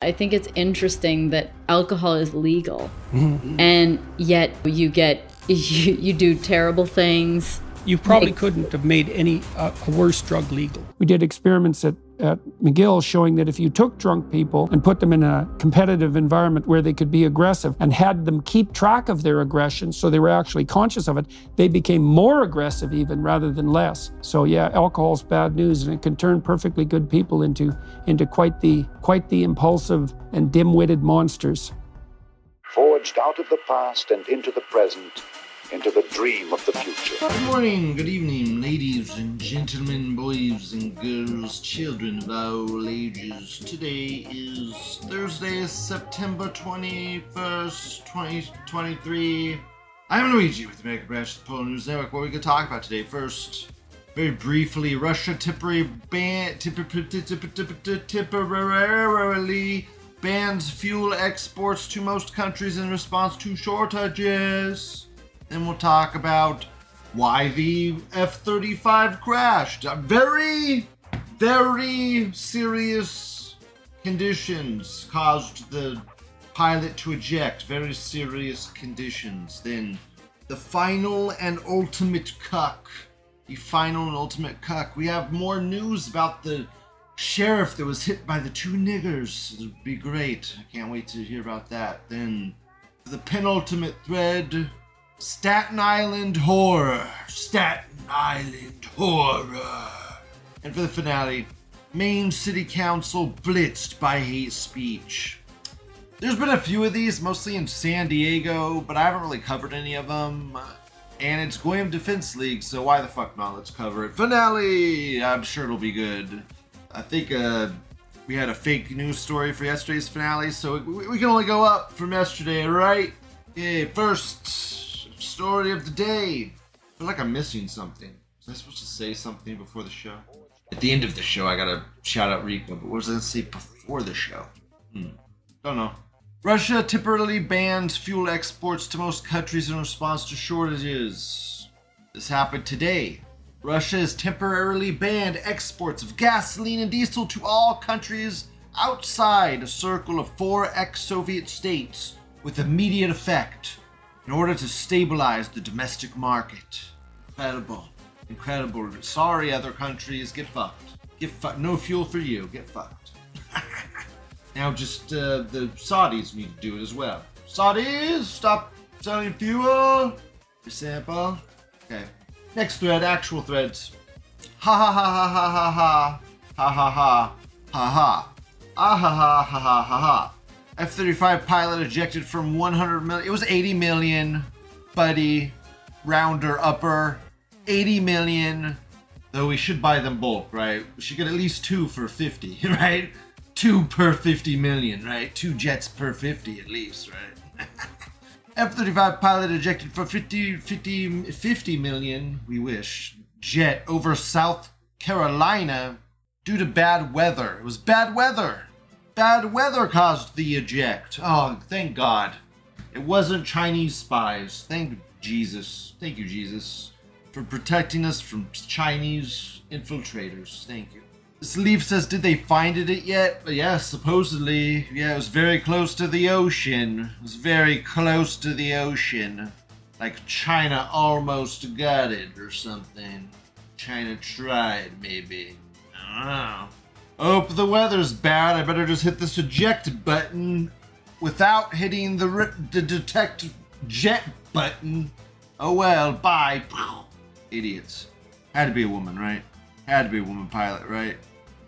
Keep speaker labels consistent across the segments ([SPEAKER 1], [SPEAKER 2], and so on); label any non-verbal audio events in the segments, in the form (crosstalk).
[SPEAKER 1] I think it's interesting that alcohol is legal and yet you get (laughs) you, you do terrible things.
[SPEAKER 2] You probably
[SPEAKER 1] Like-
[SPEAKER 2] couldn't have made any uh, a worse drug legal.
[SPEAKER 3] We did experiments at, at McGill showing that if you took drunk people and put them in a competitive environment where they could be aggressive and had them keep track of their aggression so they were actually conscious of it, they became more aggressive even rather than less. So yeah, alcohol's bad news and it can turn perfectly good people into into quite the quite the impulsive and dim-witted monsters.
[SPEAKER 4] forged out of the past and into the present, into the dream of the future.
[SPEAKER 5] Good morning, good evening, ladies and gentlemen, boys and girls, children of all ages. Today is Thursday, September 21st, 2023. I'm Luigi with American Branch of the Polo News Network. What are we could talk about today? First, very briefly, Russia temporarily bans fuel exports to most countries in response to shortages. Then we'll talk about why the F 35 crashed. Very, very serious conditions caused the pilot to eject. Very serious conditions. Then the final and ultimate cuck. The final and ultimate cuck. We have more news about the sheriff that was hit by the two niggers. It'll be great. I can't wait to hear about that. Then the penultimate thread Staten Island horror. Staten Island horror. And for the finale, Maine City Council blitzed by hate speech. There's been a few of these, mostly in San Diego, but I haven't really covered any of them. And it's Goyim Defense League, so why the fuck not? Let's cover it. Finale! I'm sure it'll be good. I think uh, we had a fake news story for yesterday's finale, so we, we can only go up from yesterday, right? Okay, first story of the day. I feel like I'm missing something. Was I supposed to say something before the show? At the end of the show, I gotta shout out Rico, but what was I gonna say before the show? Hmm. Don't know. Russia temporarily bans fuel exports to most countries in response to shortages. This happened today. Russia has temporarily banned exports of gasoline and diesel to all countries outside a circle of four ex Soviet states with immediate effect in order to stabilize the domestic market. Incredible. Incredible. Sorry, other countries, get fucked. Get fucked. No fuel for you. Get fucked. (laughs) now, just uh, the Saudis need to do it as well. Saudis, stop selling fuel. For example. Okay. Next thread, actual threads. Ha ha ha ha ha ha ha. Ha ha ha. Ha ha. Ah ha ha ha ha ha ha. F 35 pilot ejected from 100 million. It was 80 million, buddy. Rounder upper. 80 million. Though we should buy them bulk, right? We should get at least two for 50, (laughs) right? Two per 50 million, right? Two jets per 50 at least, right? (laughs) F 35 pilot ejected for 50, 50, 50 million, we wish, jet over South Carolina due to bad weather. It was bad weather. Bad weather caused the eject. Oh, thank God. It wasn't Chinese spies. Thank Jesus. Thank you, Jesus, for protecting us from Chinese infiltrators. Thank you. Leaf says, did they find it yet? But yeah, supposedly. Yeah, it was very close to the ocean. It was very close to the ocean. Like China almost got it or something. China tried, maybe. I don't know. Oh, the weather's bad. I better just hit this eject button without hitting the, ri- the detect jet button. Oh well, bye. (laughs) Idiots. Had to be a woman, right? Had to be a woman pilot, right?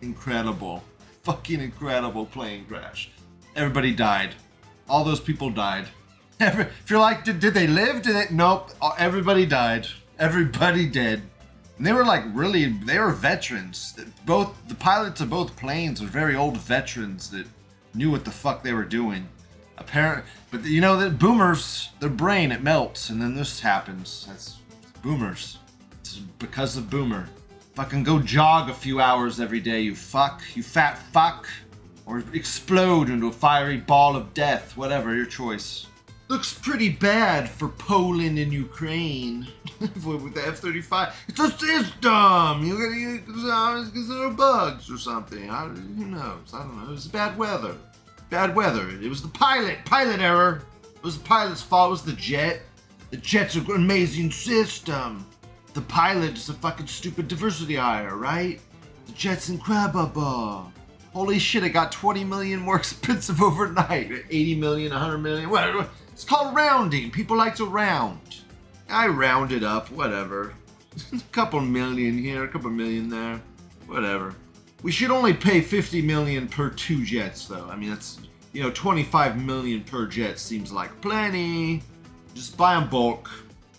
[SPEAKER 5] Incredible. Fucking incredible plane crash. Everybody died. All those people died. (laughs) Every, if you're like, did, did they live? Did they? Nope. Everybody died. Everybody dead. And they were like really, they were veterans. Both the pilots of both planes were very old veterans that knew what the fuck they were doing. Apparent, but you know that boomers, their brain it melts, and then this happens. That's boomers. It's because of boomer. Fucking go jog a few hours every day, you fuck, you fat fuck, or explode into a fiery ball of death. Whatever your choice. Looks pretty bad for Poland and Ukraine (laughs) with the F-35. It's just it's dumb. You gotta you, there bugs or something. I, who knows? I don't know. It's bad weather. bad weather. It was the pilot. Pilot error. It was the pilot's fault. It was the jet. The jet's an amazing system. The pilot's a fucking stupid diversity hire, right? The jet's incredible. Holy shit, it got 20 million more (laughs) expensive overnight. 80 million, 100 million. Whatever. It's called rounding. People like to round. I rounded up, whatever. (laughs) a couple million here, a couple million there. Whatever. We should only pay 50 million per two jets, though. I mean, that's, you know, 25 million per jet seems like plenty. Just buy them bulk.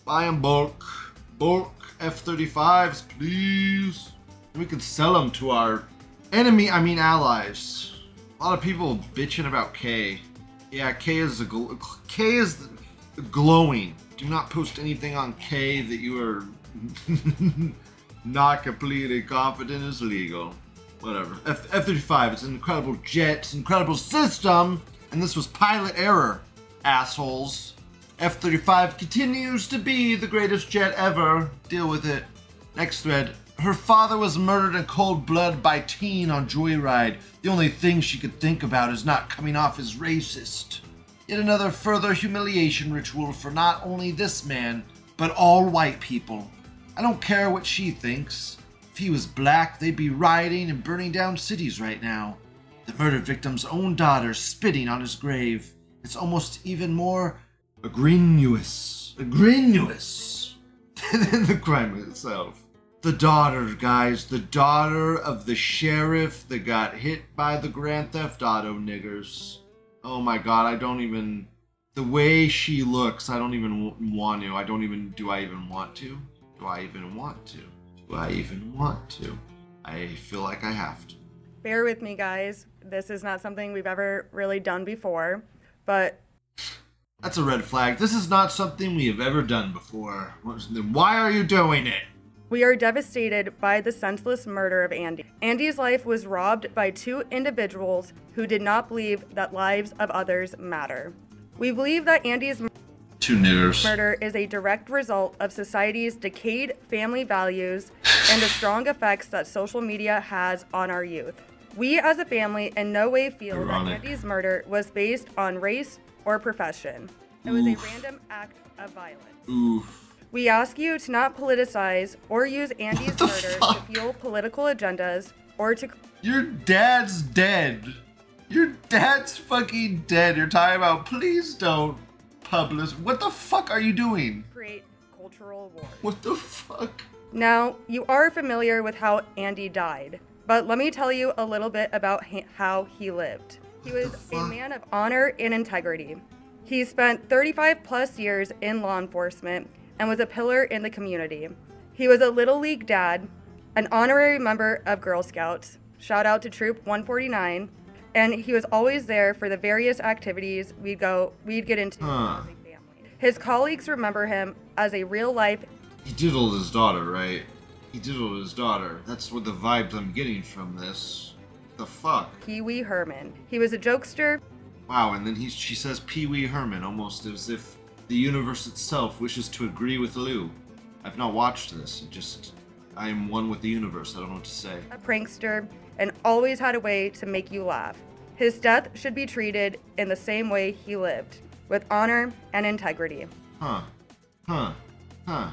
[SPEAKER 5] Buy them bulk. Bulk F 35s, please. We can sell them to our enemy, I mean allies. A lot of people bitching about K. Yeah, K is a gl- K is glowing. Do not post anything on K that you are (laughs) not completely confident is legal. Whatever. F F-35. it's an incredible jet, it's an incredible system, and this was pilot error, assholes. F 35 continues to be the greatest jet ever. Deal with it. Next thread. Her father was murdered in cold blood by teen on Joyride. The only thing she could think about is not coming off as racist. Yet another further humiliation ritual for not only this man, but all white people. I don't care what she thinks. If he was black, they'd be rioting and burning down cities right now. The murdered victim's own daughter spitting on his grave. It's almost even more egregious, egregious (laughs) than the crime itself. The daughter, guys, the daughter of the sheriff that got hit by the Grand Theft Auto niggers. Oh my god, I don't even. The way she looks, I don't even want to. I don't even. Do I even want to? Do I even want to? Do I even want to? I feel like I have to.
[SPEAKER 6] Bear with me, guys. This is not something we've ever really done before, but
[SPEAKER 5] That's a red flag. This is not something we have ever done before. Then why are you doing it?
[SPEAKER 6] We are devastated by the senseless murder of Andy. Andy's life was robbed by two individuals who did not believe that lives of others matter. We believe that Andy's
[SPEAKER 5] Two niggers.
[SPEAKER 6] murder is a direct result of society's decayed family values and the strong effects that social media has on our youth. We as a family in no way feel
[SPEAKER 5] Ironic.
[SPEAKER 6] that Andy's murder was based on race or profession. It was a random act of violence.
[SPEAKER 5] Oof.
[SPEAKER 6] We ask you to not politicize or use Andy's murder
[SPEAKER 5] fuck?
[SPEAKER 6] to fuel political agendas or to
[SPEAKER 5] Your dad's dead. Your dad's fucking dead. You're talking about please don't publish. What the fuck are you doing?
[SPEAKER 6] create cultural wars.
[SPEAKER 5] What the fuck?
[SPEAKER 6] Now, you are familiar with how Andy died, but let me tell you a little bit about ha- how he lived. He was a man of honor and integrity. He spent 35 plus years in law enforcement and was a pillar in the community. He was a Little League dad, an honorary member of Girl Scouts, shout out to Troop 149, and he was always there for the various activities we'd go we'd get into
[SPEAKER 5] Huh.
[SPEAKER 6] as a family. His colleagues remember him as a real life
[SPEAKER 5] He diddled his daughter, right? He diddled his daughter. That's what the vibes I'm getting from this. The fuck?
[SPEAKER 6] Pee Wee Herman. He was a jokester,
[SPEAKER 5] Wow, and then he, she says Pee Wee Herman, almost as if the universe itself wishes to agree with Lou. I've not watched this. It just. I am one with the universe. I don't know what to say.
[SPEAKER 6] a prankster, and always had a way to make you laugh. His death should be treated in the same way he lived, with honor and integrity.
[SPEAKER 5] Huh. Huh. Huh.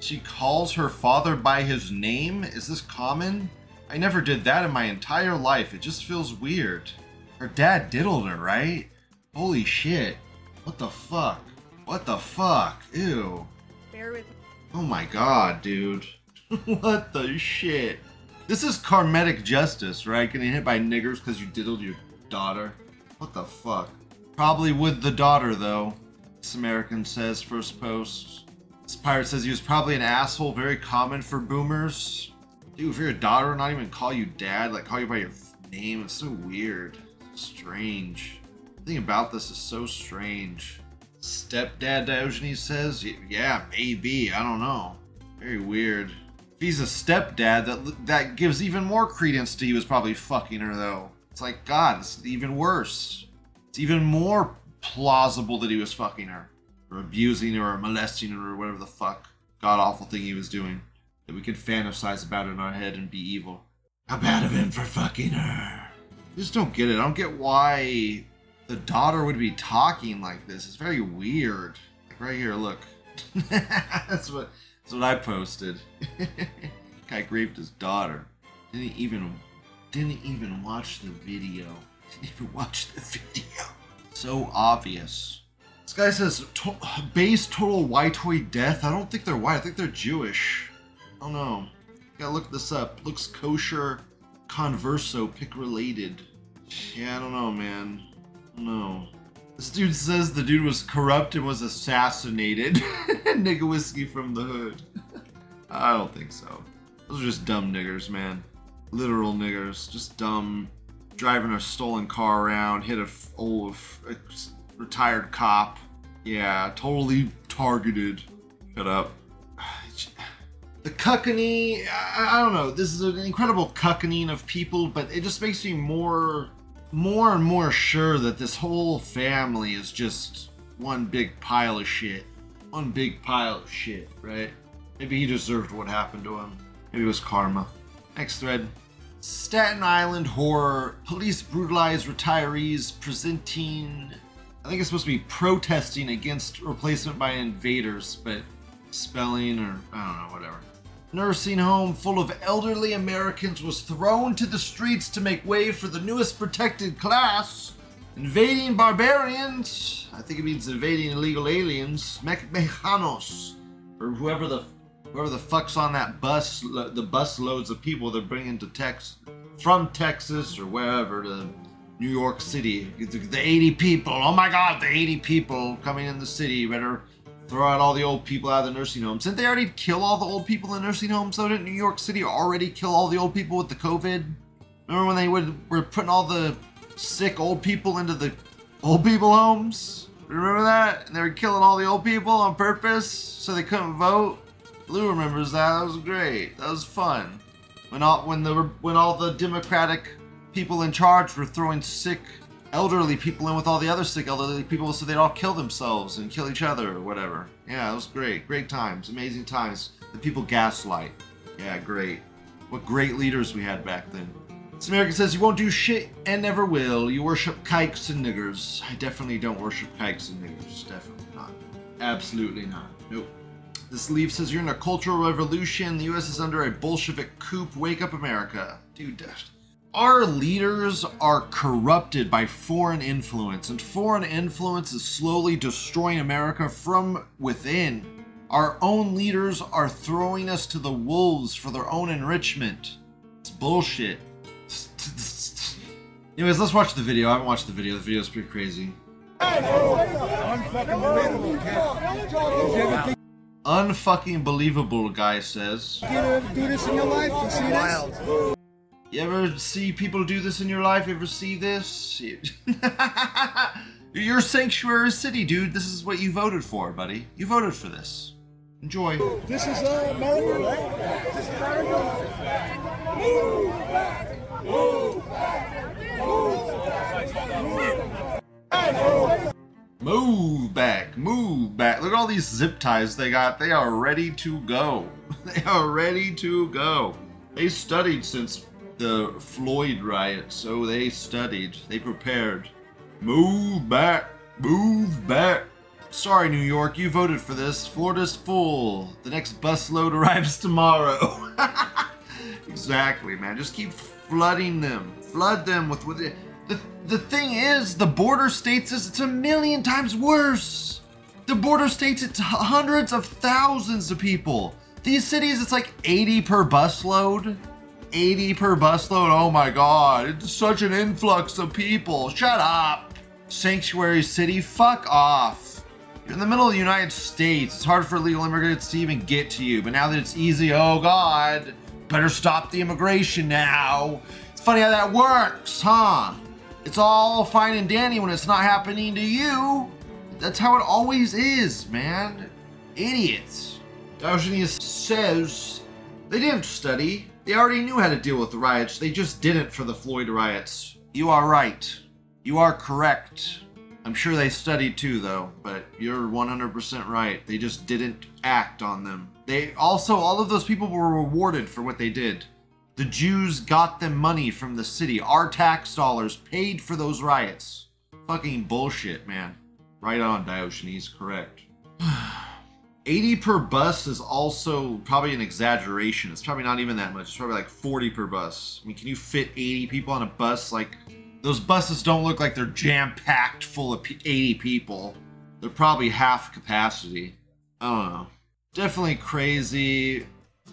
[SPEAKER 5] She calls her father by his name? Is this common? I never did that in my entire life. It just feels weird. Her dad diddled her, right? Holy shit. What the fuck? What the fuck? Ew.
[SPEAKER 6] Bear with me.
[SPEAKER 5] Oh my god, dude. (laughs) what the shit? This is karmatic justice, right? Getting hit by niggers because you diddled your daughter. What the fuck? Probably with the daughter, though. This American says, first post. This pirate says he was probably an asshole, very common for boomers. Dude, for your daughter, not even call you dad, like call you by your name. It's so weird. Strange. The thing about this is so strange. Stepdad Diogenes says, yeah, maybe. I don't know. Very weird. If he's a stepdad, that that gives even more credence to he was probably fucking her, though. It's like, God, it's even worse. It's even more plausible that he was fucking her, or abusing her, or molesting her, or whatever the fuck god awful thing he was doing. That we can fantasize about in our head and be evil. How bad of him for fucking her. I just don't get it. I don't get why the daughter would be talking like this. It's very weird. Like right here, look. (laughs) that's what that's what I posted. (laughs) Guy raped his daughter. Didn't even didn't even watch the video. (laughs) Didn't even watch the video. So obvious. This guy says to- base total whitoid death. I don't think they're white. I think they're Jewish. I don't know. Gotta look this up. Looks kosher, converso, pick related. Yeah, I don't know, man. I. This dude says the dude was corrupt and was assassinated. (laughs) Nigga whiskey from the hood. (laughs) I don't think so. Those are just dumb niggers, man. Literal niggers. Just dumb. Driving a stolen car around, hit a old retired cop. Yeah, totally targeted. Shut up. (sighs) The cuckoning, I, I don't know. This is an incredible cuckoning of people, but it just makes me more, more and more sure that this whole family is just one big pile of shit. One big pile of shit, right? Maybe he deserved what happened to him. Maybe it was karma. Next thread. Staten Island horror. Police brutalize retirees presenting. I think it's supposed to be protesting against replacement by invaders, but spelling or I don't know, whatever. Nursing home full of elderly Americans was thrown to the streets to make way for the newest protected class. Invading barbarians. I think it means invading illegal aliens. Me- Mexicanos. Or whoever the whoever the fuck's on that bus, the bus loads of people they're bringing to Texas, from Texas or wherever to New York City. The 80 people, oh my god, the 80 people coming in the city. Better throw out all the old people out of the nursing homes. Didn't they already kill all the old people in nursing homes? So didn't New York City already kill all the old people with the COVID? Remember when they would, were putting all the sick old people into the old people homes? Remember that? And they were killing all the old people on purpose so they couldn't vote? Lou remembers that. That was great. That was fun. When all when the when all the Democratic people in charge were throwing sick elderly people in with all the other sick elderly people so they'd all kill themselves and kill each other or whatever. Yeah, it was great. Great times. Amazing times. The people gaslight. Yeah, great. What great leaders we had back then. This American says you won't do shit and never will. You worship kikes and niggers. I definitely don't worship kikes and niggers. Definitely not. Absolutely not. Nope. This leaf says you're in a cultural revolution. The U.S. is under a Bolshevik coup. Wake up, America. Dude, our leaders are corrupted by foreign influence, and foreign influence is slowly destroying America from within. Our own leaders are throwing us to the wolves for their own enrichment. It's bullshit. Anyways, let's watch the video. I haven't watched the video. The video is pretty crazy. Unfucking believable, guy says.
[SPEAKER 7] do this in your life? You see this?
[SPEAKER 5] You ever see people do this in your life? You ever see this? (laughs) You're sanctuary city, dude. This is what you voted for, buddy. You voted for this. Enjoy.
[SPEAKER 7] This is uh, America, right? This is America. Move back. Move back.
[SPEAKER 5] Move back, move back. Look at all these zip ties they got. They are ready to go. (laughs) They are ready to go. They studied since the Floyd riot, so they studied. They prepared. Move back, move back. Sorry, New York, you voted for this. Florida's full. The next busload (laughs) arrives tomorrow. (laughs) exactly, man. Just keep flooding them. Flood them with with it. The, the thing is, the border states is it's a million times worse. The border states it's hundreds of thousands of people. These cities it's like 80 per busload. 80 per busload. Oh my god, it's such an influx of people. Shut up. Sanctuary city, fuck off. You're in the middle of the United States. It's hard for illegal immigrants to even get to you. But now that it's easy, oh god, better stop the immigration now. It's funny how that works, huh? It's all fine and dandy when it's not happening to you. That's how it always is, man. Idiots. Diogenes says they didn't study. They already knew how to deal with the riots. They just didn't for the Floyd riots. You are right. You are correct. I'm sure they studied too, though, but you're 100% right. They just didn't act on them. They also, all of those people were rewarded for what they did. The Jews got them money from the city. Our tax dollars paid for those riots. Fucking bullshit, man. Right on, Diogenes, correct. 80 per bus is also probably an exaggeration. It's probably not even that much. It's probably like 40 per bus. I mean, can you fit 80 people on a bus? Like, those buses don't look like they're jam packed full of 80 people. They're probably half capacity. I don't know. Definitely crazy.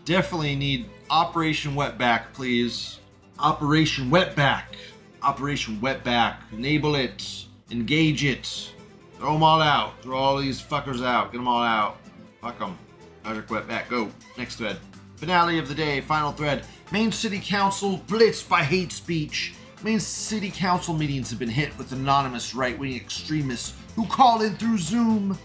[SPEAKER 5] Definitely need Operation Wetback, please. Operation Wetback. Operation Wetback. Enable it. Engage it. Throw them all out. Throw all these fuckers out. Get them all out. Fuck them. Project Wetback. Go. Next thread. Finale of the day. Final thread. Maine City Council blitzed by hate speech. Maine City Council meetings have been hit with anonymous right wing extremists who call in through Zoom.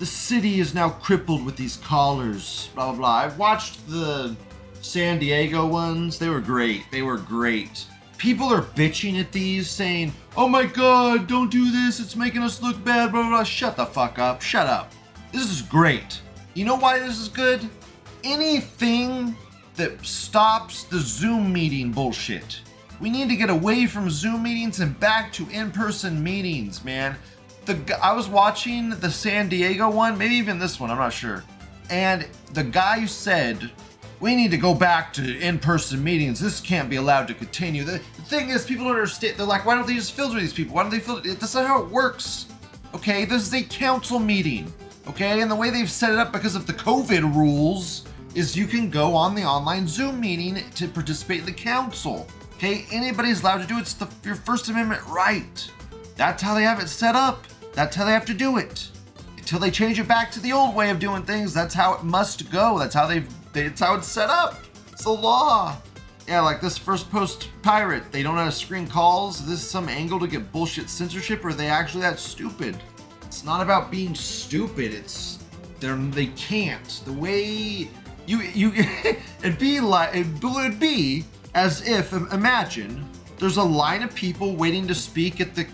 [SPEAKER 5] The city is now crippled with these callers. Blah, blah, blah. I watched the San Diego ones. They were great. They were great. People are bitching at these, saying, Oh my god, don't do this. It's making us look bad. Blah, blah, blah. Shut the fuck up. Shut up. This is great. You know why this is good? Anything that stops the Zoom meeting bullshit. We need to get away from Zoom meetings and back to in-person meetings, man. The I was watching the San Diego one, maybe even this one, I'm not sure. And the guy said, "We need to go back to in-person meetings. This can't be allowed to continue." The, the thing is, people don't understand. They're like, "Why don't they just filter these people? Why don't they filter?" That's not how it works. Okay, this is a council meeting. Okay, and the way they've set it up because of the COVID rules is you can go on the online Zoom meeting to participate in the council. Okay, anybody's allowed to do it. It's the, your First Amendment right. That's how they have it set up. That's how they have to do it. Until they change it back to the old way of doing things, that's how it must go. That's how they've. That's how it's set up. It's the law. Yeah, like this first post pirate, they don't to screen calls. Is this some angle to get bullshit censorship, or are they actually that stupid? It's not about being stupid. It's they're they can't. The way you you (laughs) it'd be like it would be as if imagine there's a line of people waiting to speak at the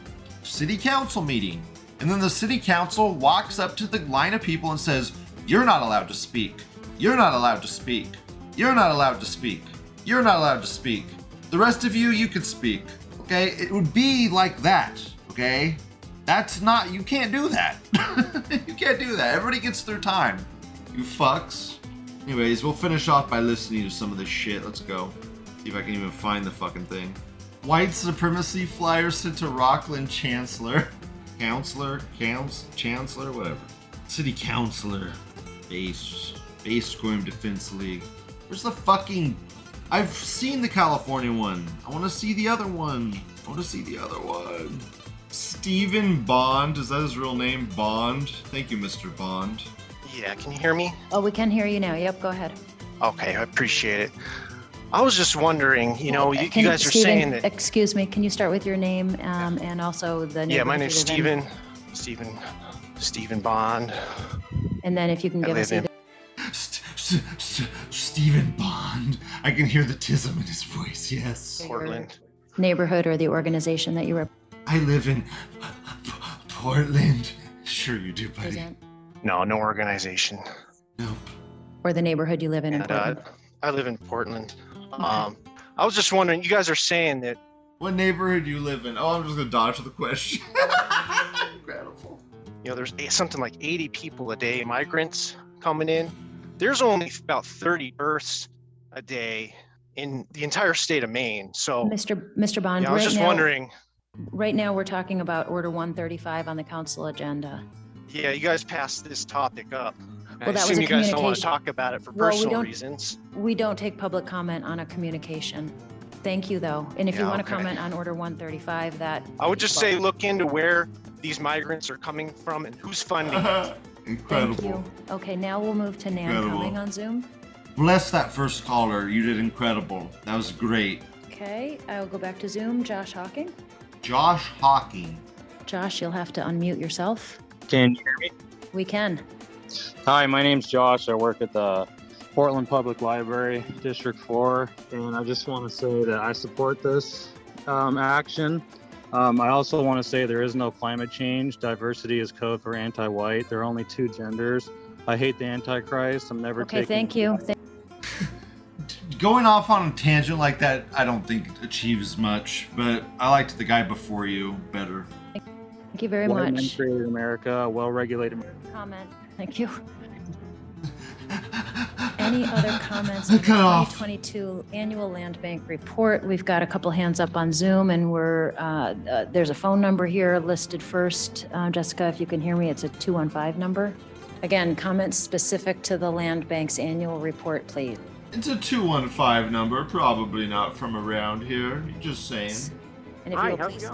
[SPEAKER 5] city council meeting, and then the city council walks up to the line of people and says, "You're not allowed to speak. You're not allowed to speak. You're not allowed to speak. You're not allowed to speak. The rest of you, you could speak." Okay, it would be like that. Okay, that's not. You can't do that. (laughs) you can't do that. Everybody gets their time. You fucks. Anyways, we'll finish off by listening to some of this shit. Let's go. See if I can even find the fucking thing. White supremacy flyer sent to Rockland Chancellor. (laughs) Counselor? Couns? Chancellor? Whatever. City Councilor. Base. Base Squirm Defense League. Where's the fucking. I've seen the California one. I want to see the other one. I want to see the other one. Stephen Bond. Is that his real name? Bond? Thank you, Mr. Bond.
[SPEAKER 8] Yeah, can you hear me?
[SPEAKER 1] Oh, we can hear you now. Yep, go ahead.
[SPEAKER 8] Okay, I appreciate it. I was just wondering, you know, you, you
[SPEAKER 1] Can
[SPEAKER 8] guys are
[SPEAKER 1] Stephen,
[SPEAKER 8] saying that.
[SPEAKER 1] Excuse me, can you start with your name um, and also the
[SPEAKER 8] Yeah, my
[SPEAKER 1] neighborhood
[SPEAKER 8] name's
[SPEAKER 1] you live in?
[SPEAKER 8] Steven. Steven. Steven Bond.
[SPEAKER 1] And then if you can
[SPEAKER 8] I
[SPEAKER 1] give us
[SPEAKER 8] live in-
[SPEAKER 1] either.
[SPEAKER 5] St- St- St- Stephen Bond. I can hear the tism in his voice, yes.
[SPEAKER 8] Portland.
[SPEAKER 1] neighborhood or the organization that you were.
[SPEAKER 5] I live in P- Portland. Sure you do, buddy.
[SPEAKER 1] represent
[SPEAKER 8] No, no organization.
[SPEAKER 5] Nope.
[SPEAKER 1] or the neighborhood you live in in
[SPEAKER 8] And uh, I live in Portland. Um, I was just wondering, you guys are saying that
[SPEAKER 5] What neighborhood you live in? Oh, I'm just gonna dodge the question. (laughs) Incredible.
[SPEAKER 8] you know there's something like 80 people a day migrants coming in there's only about 30 births a day in the entire state of maine so
[SPEAKER 1] Mr. Mr. Bond,
[SPEAKER 8] yeah, i was
[SPEAKER 1] right
[SPEAKER 8] just
[SPEAKER 1] now,
[SPEAKER 8] wondering
[SPEAKER 1] right now we're talking about Order 135 on the council agenda.
[SPEAKER 8] yeah you guys passed this topic up
[SPEAKER 1] Well,
[SPEAKER 8] i
[SPEAKER 1] that was
[SPEAKER 8] assume
[SPEAKER 1] a
[SPEAKER 8] you guys don't want to
[SPEAKER 1] communication-
[SPEAKER 8] talk about it for
[SPEAKER 1] Well, we
[SPEAKER 8] personal
[SPEAKER 1] don't-
[SPEAKER 8] reasons
[SPEAKER 1] We don't take public comment on a communication. Thank you, though. And if you
[SPEAKER 8] Yeah,
[SPEAKER 1] want to
[SPEAKER 8] okay.
[SPEAKER 1] comment on Order 135, that.
[SPEAKER 8] i would just say look into where these migrants are coming from and who's funding it uh-huh.
[SPEAKER 1] Thank
[SPEAKER 5] Incredible.
[SPEAKER 1] you. Okay, now we'll move to Nan
[SPEAKER 5] Incredible.
[SPEAKER 1] coming on Zoom.
[SPEAKER 5] Bless that first caller. You did incredible. That was great.
[SPEAKER 1] Okay, I'll go back to Zoom. Josh Hawking.
[SPEAKER 5] Josh Hawking.
[SPEAKER 1] Josh, you'll have to unmute yourself.
[SPEAKER 9] Can you hear me?
[SPEAKER 1] We can.
[SPEAKER 9] Hi, my name's Josh. I work at the Portland Public Library, District 4, and I just want to say that I support this um, action. Um, I also want to say there is no climate change. Diversity is code for anti white. There are only two genders. I hate the Antichrist. I'm never
[SPEAKER 1] Okay,
[SPEAKER 9] taking
[SPEAKER 1] thank you. Thank-
[SPEAKER 5] Going off on a tangent like that, I don't think achieves much, but I liked the guy before you better.
[SPEAKER 10] Thank you very
[SPEAKER 9] White
[SPEAKER 10] much.
[SPEAKER 9] created America, well-regulated.
[SPEAKER 10] Comment. Thank you. (laughs) Any other comments on the
[SPEAKER 5] Cut off.
[SPEAKER 10] 2022 Annual Land Bank Report? We've got a couple hands up on Zoom, and we're, uh, uh, there's a phone number here listed first. Uh, Jessica, if you can hear me, it's a 215 number. Again, comments specific to the Land Bank's annual report, please.
[SPEAKER 5] It's a 215 number, probably not from around here. Just saying.
[SPEAKER 10] And if you'll please-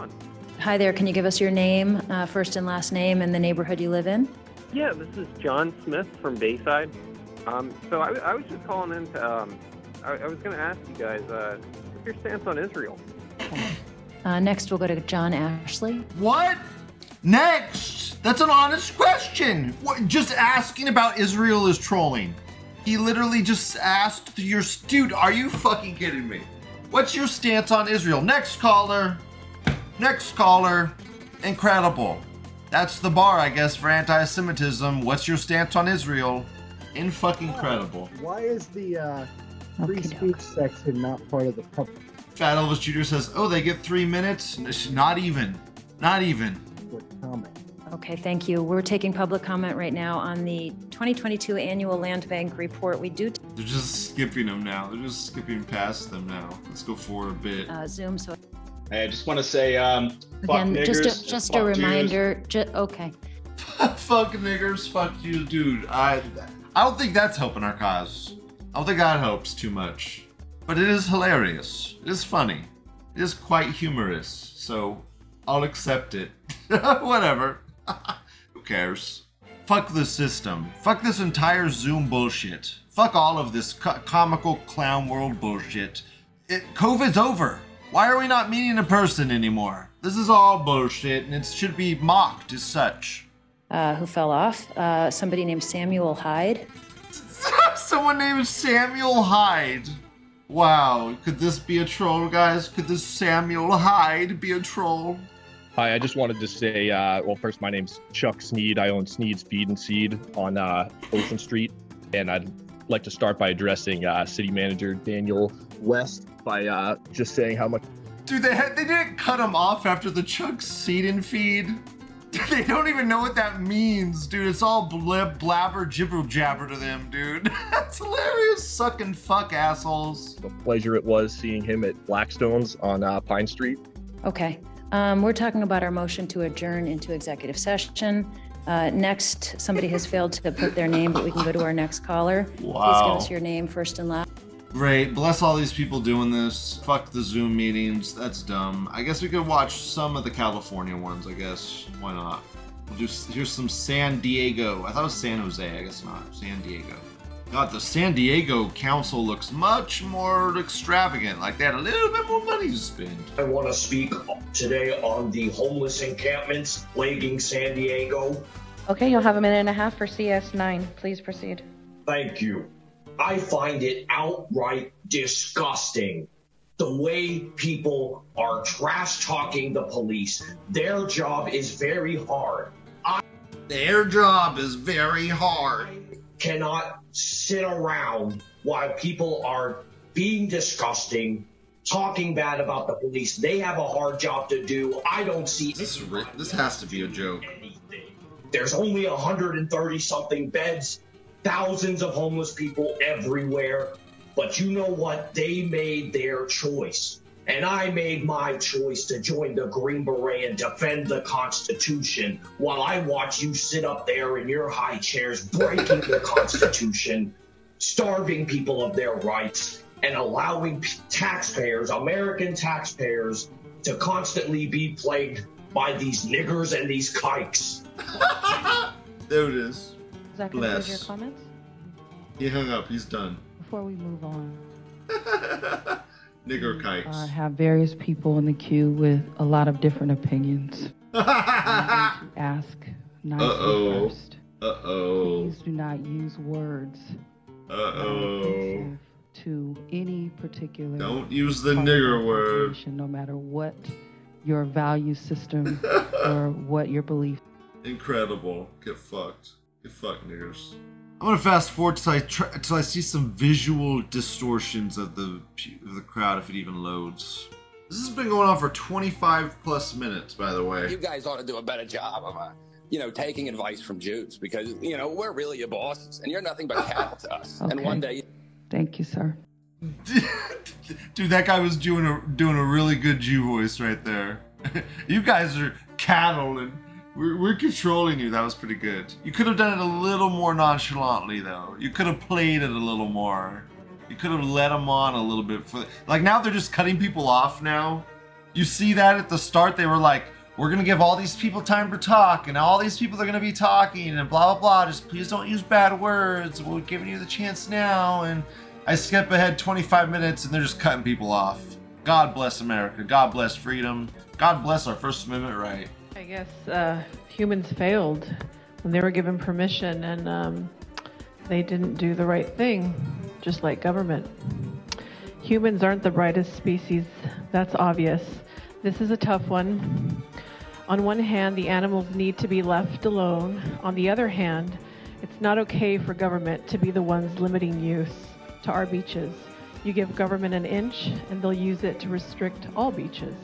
[SPEAKER 10] Hi there, can you give us your name, uh, first and last name, and the neighborhood you live in?
[SPEAKER 11] Yeah, this is John Smith from Bayside. Um, so I, I was just calling in to, um, I, I was going to ask you guys, uh, what's your stance on Israel?
[SPEAKER 10] Uh, Next, we'll go to John Ashley.
[SPEAKER 5] What? Next! That's an honest question. What, just asking about Israel is trolling. He literally just asked your dude. Are you fucking kidding me? What's your stance on Israel? Next caller. Next caller. Incredible. That's the bar, I guess, for anti-Semitism. What's your stance on Israel? In fucking incredible.
[SPEAKER 12] Why is the uh, free speech section not part of the public
[SPEAKER 5] Fat Elvis Jr. says, "Oh, they get three minutes. Not even. Not even."
[SPEAKER 12] comment?
[SPEAKER 10] Okay, thank you. We're taking public comment right now on the 2022 Annual Land Bank Report. We do
[SPEAKER 5] They're just skipping them now. They're just skipping past them now. Let's go forward a bit.
[SPEAKER 10] uh, Zoom, so
[SPEAKER 13] Hey, I just want to say, um, fuck
[SPEAKER 10] again,
[SPEAKER 13] niggers,
[SPEAKER 10] just a, just a
[SPEAKER 13] fuck Jews.
[SPEAKER 10] reminder. Ju- okay. (laughs)
[SPEAKER 5] fuck niggers, fuck you, dude. I I don't think that's helping our cause. I don't think that helps too much. But it is hilarious. It is funny. It is quite humorous. So I'll accept it. (laughs) Whatever. Who cares? Fuck the system. Fuck this entire Zoom bullshit. Fuck all of this co- comical clown world bullshit. It, COVID's over. Why are we not meeting in person anymore? This is all bullshit and it should be mocked as such.
[SPEAKER 10] Uh, who fell off? Uh, somebody named Samuel Hyde. (laughs)
[SPEAKER 5] Someone named Samuel Hyde. Wow, could this be a troll, guys? Could this Samuel Hyde be a troll?
[SPEAKER 14] Hi, I just wanted to say, uh, well, first, my name's Chuck Sneed. I own Sneed's Feed and Seed on uh, Ocean Street. And I'd like to start by addressing uh, City Manager Daniel West by uh, just saying how much.
[SPEAKER 5] Dude, they had, they didn't cut him off after the Chuck Seed and feed. (laughs) They don't even know what that means, dude. It's all blib, blabber, jibber jabber to them, dude. (laughs) That's hilarious. Sucking fuck assholes.
[SPEAKER 14] The pleasure it was seeing him at Blackstone's on uh, Pine Street.
[SPEAKER 10] Okay. Um, we're talking about our motion to adjourn into executive session. Uh, next, somebody has failed to put their name, but we can go to our next caller. Please give
[SPEAKER 5] Wow.
[SPEAKER 10] us your name first and last.
[SPEAKER 5] Great. Bless all these people doing this. Fuck the Zoom meetings. That's dumb. I guess we could watch some of the California ones, I guess. Why not? We'll do, here's some San Diego. I thought it was San Jose. I guess not. San Diego. God, the San Diego council looks much more extravagant. Like they had a little bit more money to spend.
[SPEAKER 15] I want to speak today on the homeless encampments plaguing San Diego.
[SPEAKER 16] Okay, you'll have a minute and a half for CS9. Please proceed.
[SPEAKER 15] Thank you. I find it outright disgusting the way people are trash talking the police. Their job is very hard. I
[SPEAKER 5] Their job is very hard.
[SPEAKER 15] Cannot sit around while people are being disgusting, talking bad about the police. They have a hard job to do. I don't see
[SPEAKER 5] this. This has to be a joke.
[SPEAKER 15] There's only 130 something beds, thousands of homeless people everywhere. But you know what? They made their choice. And I made my choice to join the Green Beret and defend the Constitution while I watch you sit up there in your high chairs breaking the (laughs) Constitution, starving people of their rights, and allowing taxpayers, American taxpayers, to constantly be plagued by these niggers and these kikes. (laughs)
[SPEAKER 5] There it is.
[SPEAKER 16] Is that conclude your comments?
[SPEAKER 5] He hung up. He's done.
[SPEAKER 17] Before we move on, (laughs)
[SPEAKER 5] Nigger
[SPEAKER 17] uh, have various people in the queue with a lot of different opinions. (laughs) I ask nicely
[SPEAKER 5] Uh-oh.
[SPEAKER 17] first.
[SPEAKER 5] Uh-oh.
[SPEAKER 17] Please do not use words
[SPEAKER 5] Uh-oh.
[SPEAKER 17] to any particular.
[SPEAKER 5] Don't use the nigger word.
[SPEAKER 17] No matter what your value system (laughs) or what your belief.
[SPEAKER 5] Incredible. Get fucked. Get fucked, niggers. I'm gonna fast forward till I try, till I see some visual distortions of the of the crowd if it even loads. This has been going on for 25 plus minutes, by the way.
[SPEAKER 18] You guys ought to do a better job of, uh, you know, taking advice from Jews because, you know, we're really your bosses and you're nothing but cattle to us. And one day.
[SPEAKER 17] Thank you, sir. (laughs)
[SPEAKER 5] Dude, that guy was doing a doing a really good Jew voice right there. (laughs) you guys are cattle and we're, we're controlling you. That was pretty good. You could have done it a little more nonchalantly though. You could have played it a little more. You could have let them on a little bit for like now they're just cutting people off now. You see that at the start they were like we're gonna give all these people time to talk, and all these people are gonna be talking, and blah blah blah. Just please don't use bad words. We're giving you the chance now, and I skip ahead 25 minutes and they're just cutting people off. God bless America. God bless freedom. God bless our First Amendment right.
[SPEAKER 19] I guess uh, humans failed when they were given permission and um, they didn't do the right thing, just like government. Humans aren't the brightest species, that's obvious. This is a tough one. On one hand, the animals need to be left alone. On the other hand, it's not okay for government to be the ones limiting use to our beaches. You give government an inch, and they'll use it to restrict all beaches.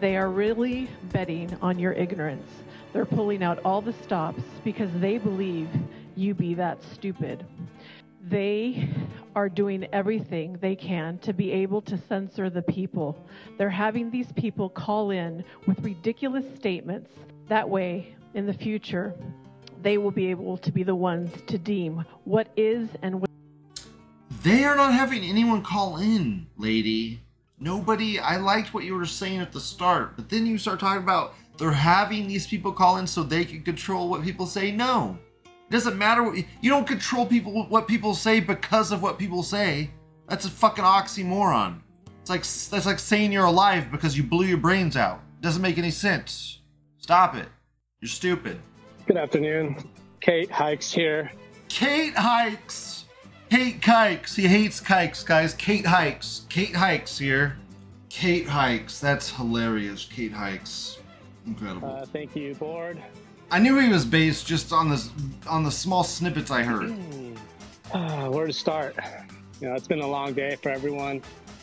[SPEAKER 19] They are really betting on your ignorance. They're pulling out all the stops because they believe you be that stupid. They are doing everything they can to be able to censor the people. They're having these people call in with ridiculous statements. That way, in the future, they will be able to be the ones to deem what is and what
[SPEAKER 5] They are not having anyone call in, lady. Nobody. I liked what you were saying at the start, but then you start talking about they're having these people call in so they can control what people say. No, it doesn't matter what you don't control people what people say because of what people say. That's a fucking oxymoron. It's like that's like saying you're alive because you blew your brains out. it doesn't make any sense. Stop it. You're stupid.
[SPEAKER 20] Good afternoon. Kate Hikes here.
[SPEAKER 5] Kate Hikes. Kate Hikes. He hates kikes, guys. Kate Hikes. Kate Hikes here. Kate Hikes. That's hilarious. Kate Hikes. Incredible.
[SPEAKER 20] Uh, thank you, board.
[SPEAKER 5] I knew he was based just on this on the small snippets I heard.
[SPEAKER 20] Uh, where to start? You know, it's been a long day for everyone,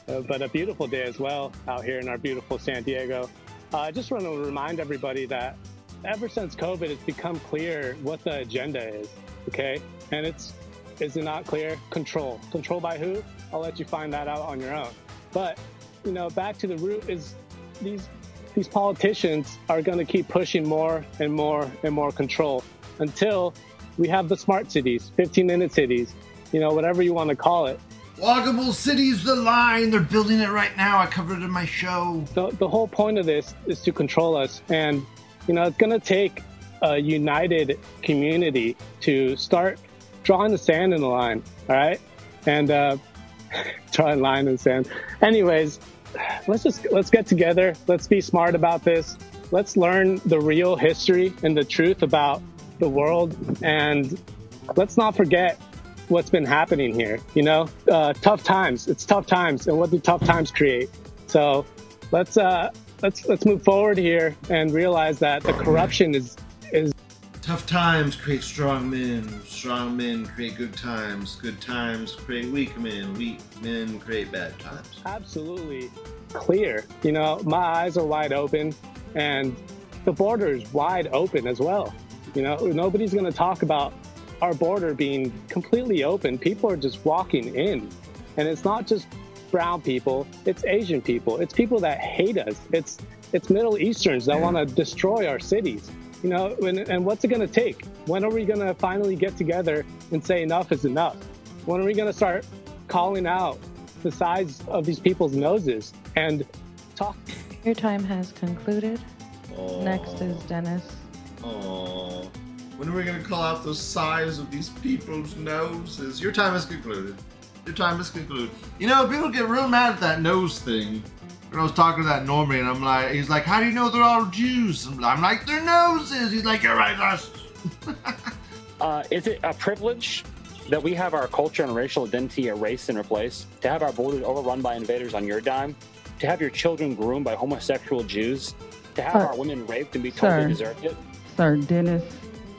[SPEAKER 20] uh, but a beautiful day as well out here in our beautiful San Diego. Uh, I just want to remind everybody that ever since COVID, it's become clear what the agenda is. Okay, and it's is it not clear? Control. Control by who? I'll let you find that out on your own. But you know, back to the root is these these politicians are going to keep pushing more and more and more control until we have the smart cities, 15 minute cities, you know, whatever you want to call it.
[SPEAKER 5] Walkable cities, the line. They're building it right now. I covered it in my show.
[SPEAKER 20] The, the whole point of this is to control us. And, you know, it's going to take a united community to start drawing the sand in the line. All right. And, uh, (laughs) drawing line in sand. Anyways, let's just let's get together. Let's be smart about this. Let's learn the real history and the truth about the world, and let's not forget what's been happening here. You know, uh, tough times. It's tough times, and what do tough times create? So let's uh, let's let's move forward here and realize that the corruption is
[SPEAKER 5] times create strong men. Strong men create good times. Good times create weak men. Weak men create bad times.
[SPEAKER 20] absolutely clear. You know, my eyes are wide open and the border is wide open as well. You know, nobody's going to talk about our border being completely open. People are just walking in. And it's not just brown people, it's Asian people. It's people that hate us. It's it's Middle Easterns that want to destroy our cities. You know, and, and what's it going to take? When are we going to finally get together and say enough is enough? When are we going to start calling out the size of these people's noses and talk?
[SPEAKER 16] Your time has concluded. Next is Dennis.
[SPEAKER 5] Oh, when are we gonna call out the size of these people's noses? Your time has concluded. Your time has concluded. You know, people get real mad at that nose thing. When I was talking to that Norman, and I'm like, he's like, "How do you know they're all Jews?" I'm I'm like, "Their noses." He's like, "You're right, us." (laughs)
[SPEAKER 21] Uh, is it a privilege that we have our culture and racial identity erased and replaced? To have our borders overrun by invaders on your dime? To have your children groomed by homosexual Jews? To have
[SPEAKER 17] Uh,
[SPEAKER 21] our women raped and be told
[SPEAKER 17] sir.
[SPEAKER 21] they deserved it?
[SPEAKER 17] Sir Dennis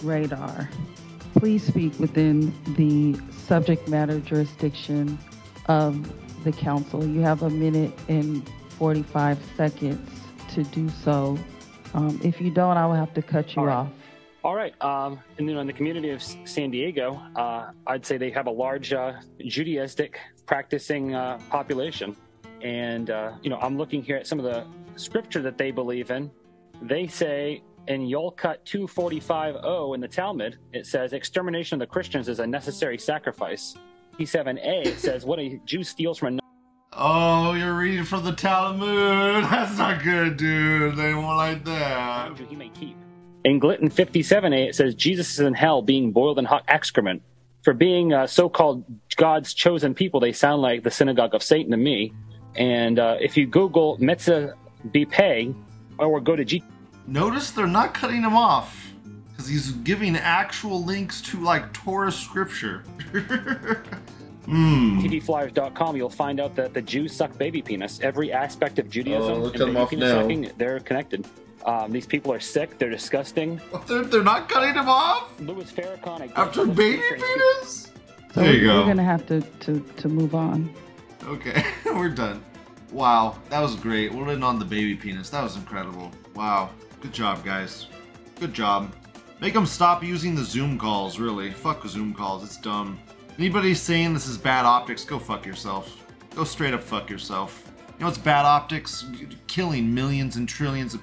[SPEAKER 17] Rader, please speak within the subject matter jurisdiction of the council. You have a minute and 45 seconds to do so. Um, if you don't, I will have to cut you off.
[SPEAKER 21] All right. Um, and then in the community of San Diego, uh, I'd say they have a large uh, Judaistic practicing uh, population. And, uh, you know, I'm looking here at some of the scripture that they believe in. They say in Yolkut 245.0 in the Talmud, it says, extermination of the Christians is a necessary sacrifice. P7a, says, what a Jew steals from a
[SPEAKER 5] Oh, you're reading from the Talmud. (laughs) That's not good, dude. They won't like that.
[SPEAKER 21] he may keep. In Gittin 57a, it says Jesus is in hell being boiled in hot excrement. For being uh, so called God's chosen people, they sound like the synagogue of Satan to me. And uh, if you Google Metzah Bipay or go to G.
[SPEAKER 5] Notice they're not cutting him off because he's giving actual links to like Torah scripture. (laughs) Hmm.
[SPEAKER 21] TVFlyers.com, you'll find out that the Jews suck baby penis. Every aspect of Judaism
[SPEAKER 5] Oh,
[SPEAKER 21] and
[SPEAKER 5] at 'em
[SPEAKER 21] baby penis
[SPEAKER 5] now.
[SPEAKER 21] sucking, they're connected. Um, these people are sick. They're disgusting.
[SPEAKER 5] They're, they're not cutting them off
[SPEAKER 21] Louis Farrakhan
[SPEAKER 5] after baby penis.
[SPEAKER 17] So
[SPEAKER 5] there you go.
[SPEAKER 17] We're
[SPEAKER 5] go.
[SPEAKER 17] going to have to, to, to move on.
[SPEAKER 5] Okay, (laughs) we're done. Wow, that was great. We're in on the baby penis. That was incredible. Wow, good job, guys. Good job. Make them stop using the Zoom calls. Really, fuck Zoom calls. It's dumb. Anybody saying this is bad optics, go fuck yourself. Go straight up fuck yourself. You know it's bad optics? Killing millions and trillions of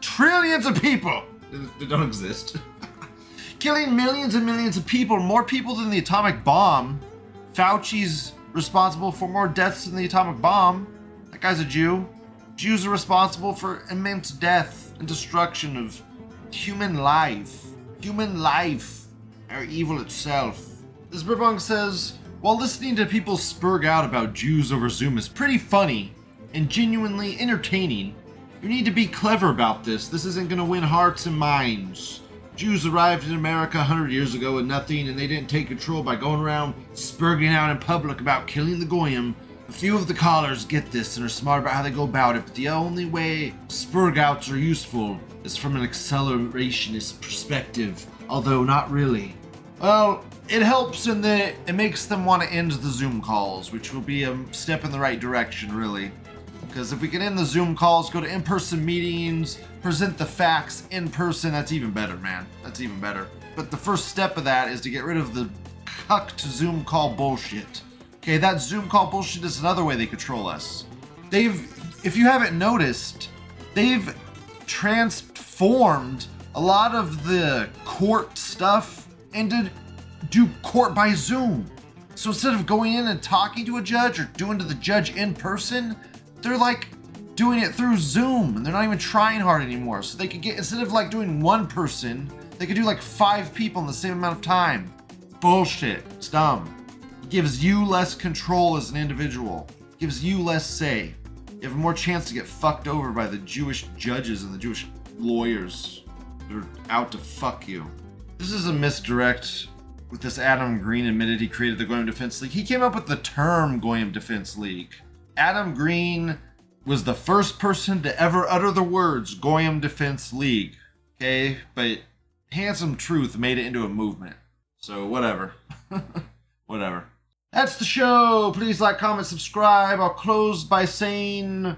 [SPEAKER 5] trillions of people that don't exist. (laughs) Killing millions and millions of people, more people than the atomic bomb. Fauci's responsible for more deaths than the atomic bomb. That guy's a Jew. Jews are responsible for immense death and destruction of human life. Human life are evil itself. This Burbong says, while listening to people spurg out about Jews over Zoom is pretty funny and genuinely entertaining, you need to be clever about this. This isn't going to win hearts and minds. Jews arrived in America 100 years ago with nothing, and they didn't take control by going around spurging out in public about killing the Goyim. A few of the callers get this and are smart about how they go about it, but the only way spurg outs are useful is from an accelerationist perspective, although not really. Well, it helps in that it makes them want to end the Zoom calls, which will be a step in the right direction, really. Because if we can end the Zoom calls, go to in person meetings, present the facts in person, that's even better, man. That's even better. But the first step of that is to get rid of the cucked Zoom call bullshit. Okay, that Zoom call bullshit is another way they control us. They've, if you haven't noticed, they've transformed a lot of the court stuff into do court by Zoom. So instead of going in and talking to a judge or doing to the judge in person, they're like doing it through Zoom and they're not even trying hard anymore. So they could get, instead of like doing one person, they could do like five people in the same amount of time. Bullshit. It's dumb. It gives you less control as an individual, it gives you less say. You have more chance to get fucked over by the Jewish judges and the Jewish lawyers. They're out to fuck you. This is a misdirect with this Adam Green admitted he created the Goyim Defense League. He came up with the term Goyim Defense League. Adam Green was the first person to ever utter the words Goyim Defense League. Okay, but Handsome Truth made it into a movement. So whatever. (laughs) whatever. That's the show. Please like, comment, subscribe. I'll close by saying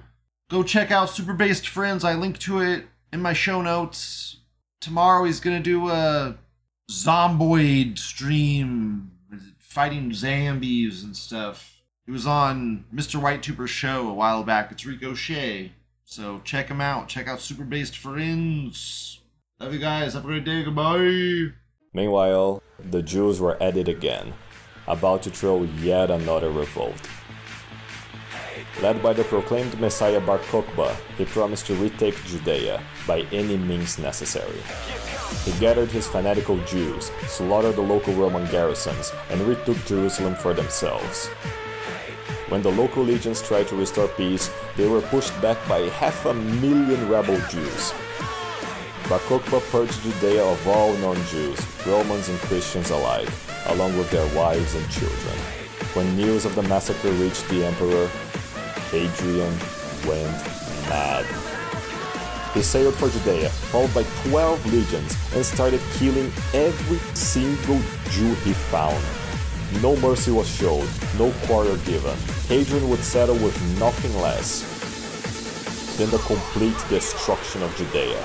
[SPEAKER 5] go check out Super Based Friends. I link to it in my show notes. Tomorrow he's gonna do a zomboid stream fighting zombies and stuff. He was on Mr. Whitetuber's show a while back. It's Ricochet. So check him out. Check out Super Based Friends. Love you guys. Have a great day. Goodbye.
[SPEAKER 22] Meanwhile, the Jews were at it again, about to throw yet another revolt. Led by the proclaimed Messiah Bar Kokhba, he promised to retake Judea by any means necessary. He gathered his fanatical Jews, slaughtered the local Roman garrisons, and retook Jerusalem for themselves. When the local legions tried to restore peace, they were pushed back by half a million rebel Jews. Bar Kokhba purged Judea of all non-Jews, Romans and Christians alike, along with their wives and children. When news of the massacre reached the emperor, Hadrian went mad. He sailed for Judea, followed by 12 legions, and started killing every single Jew he found. No mercy was showed, no quarter given. Hadrian would settle with nothing less. than the complete destruction of Judea.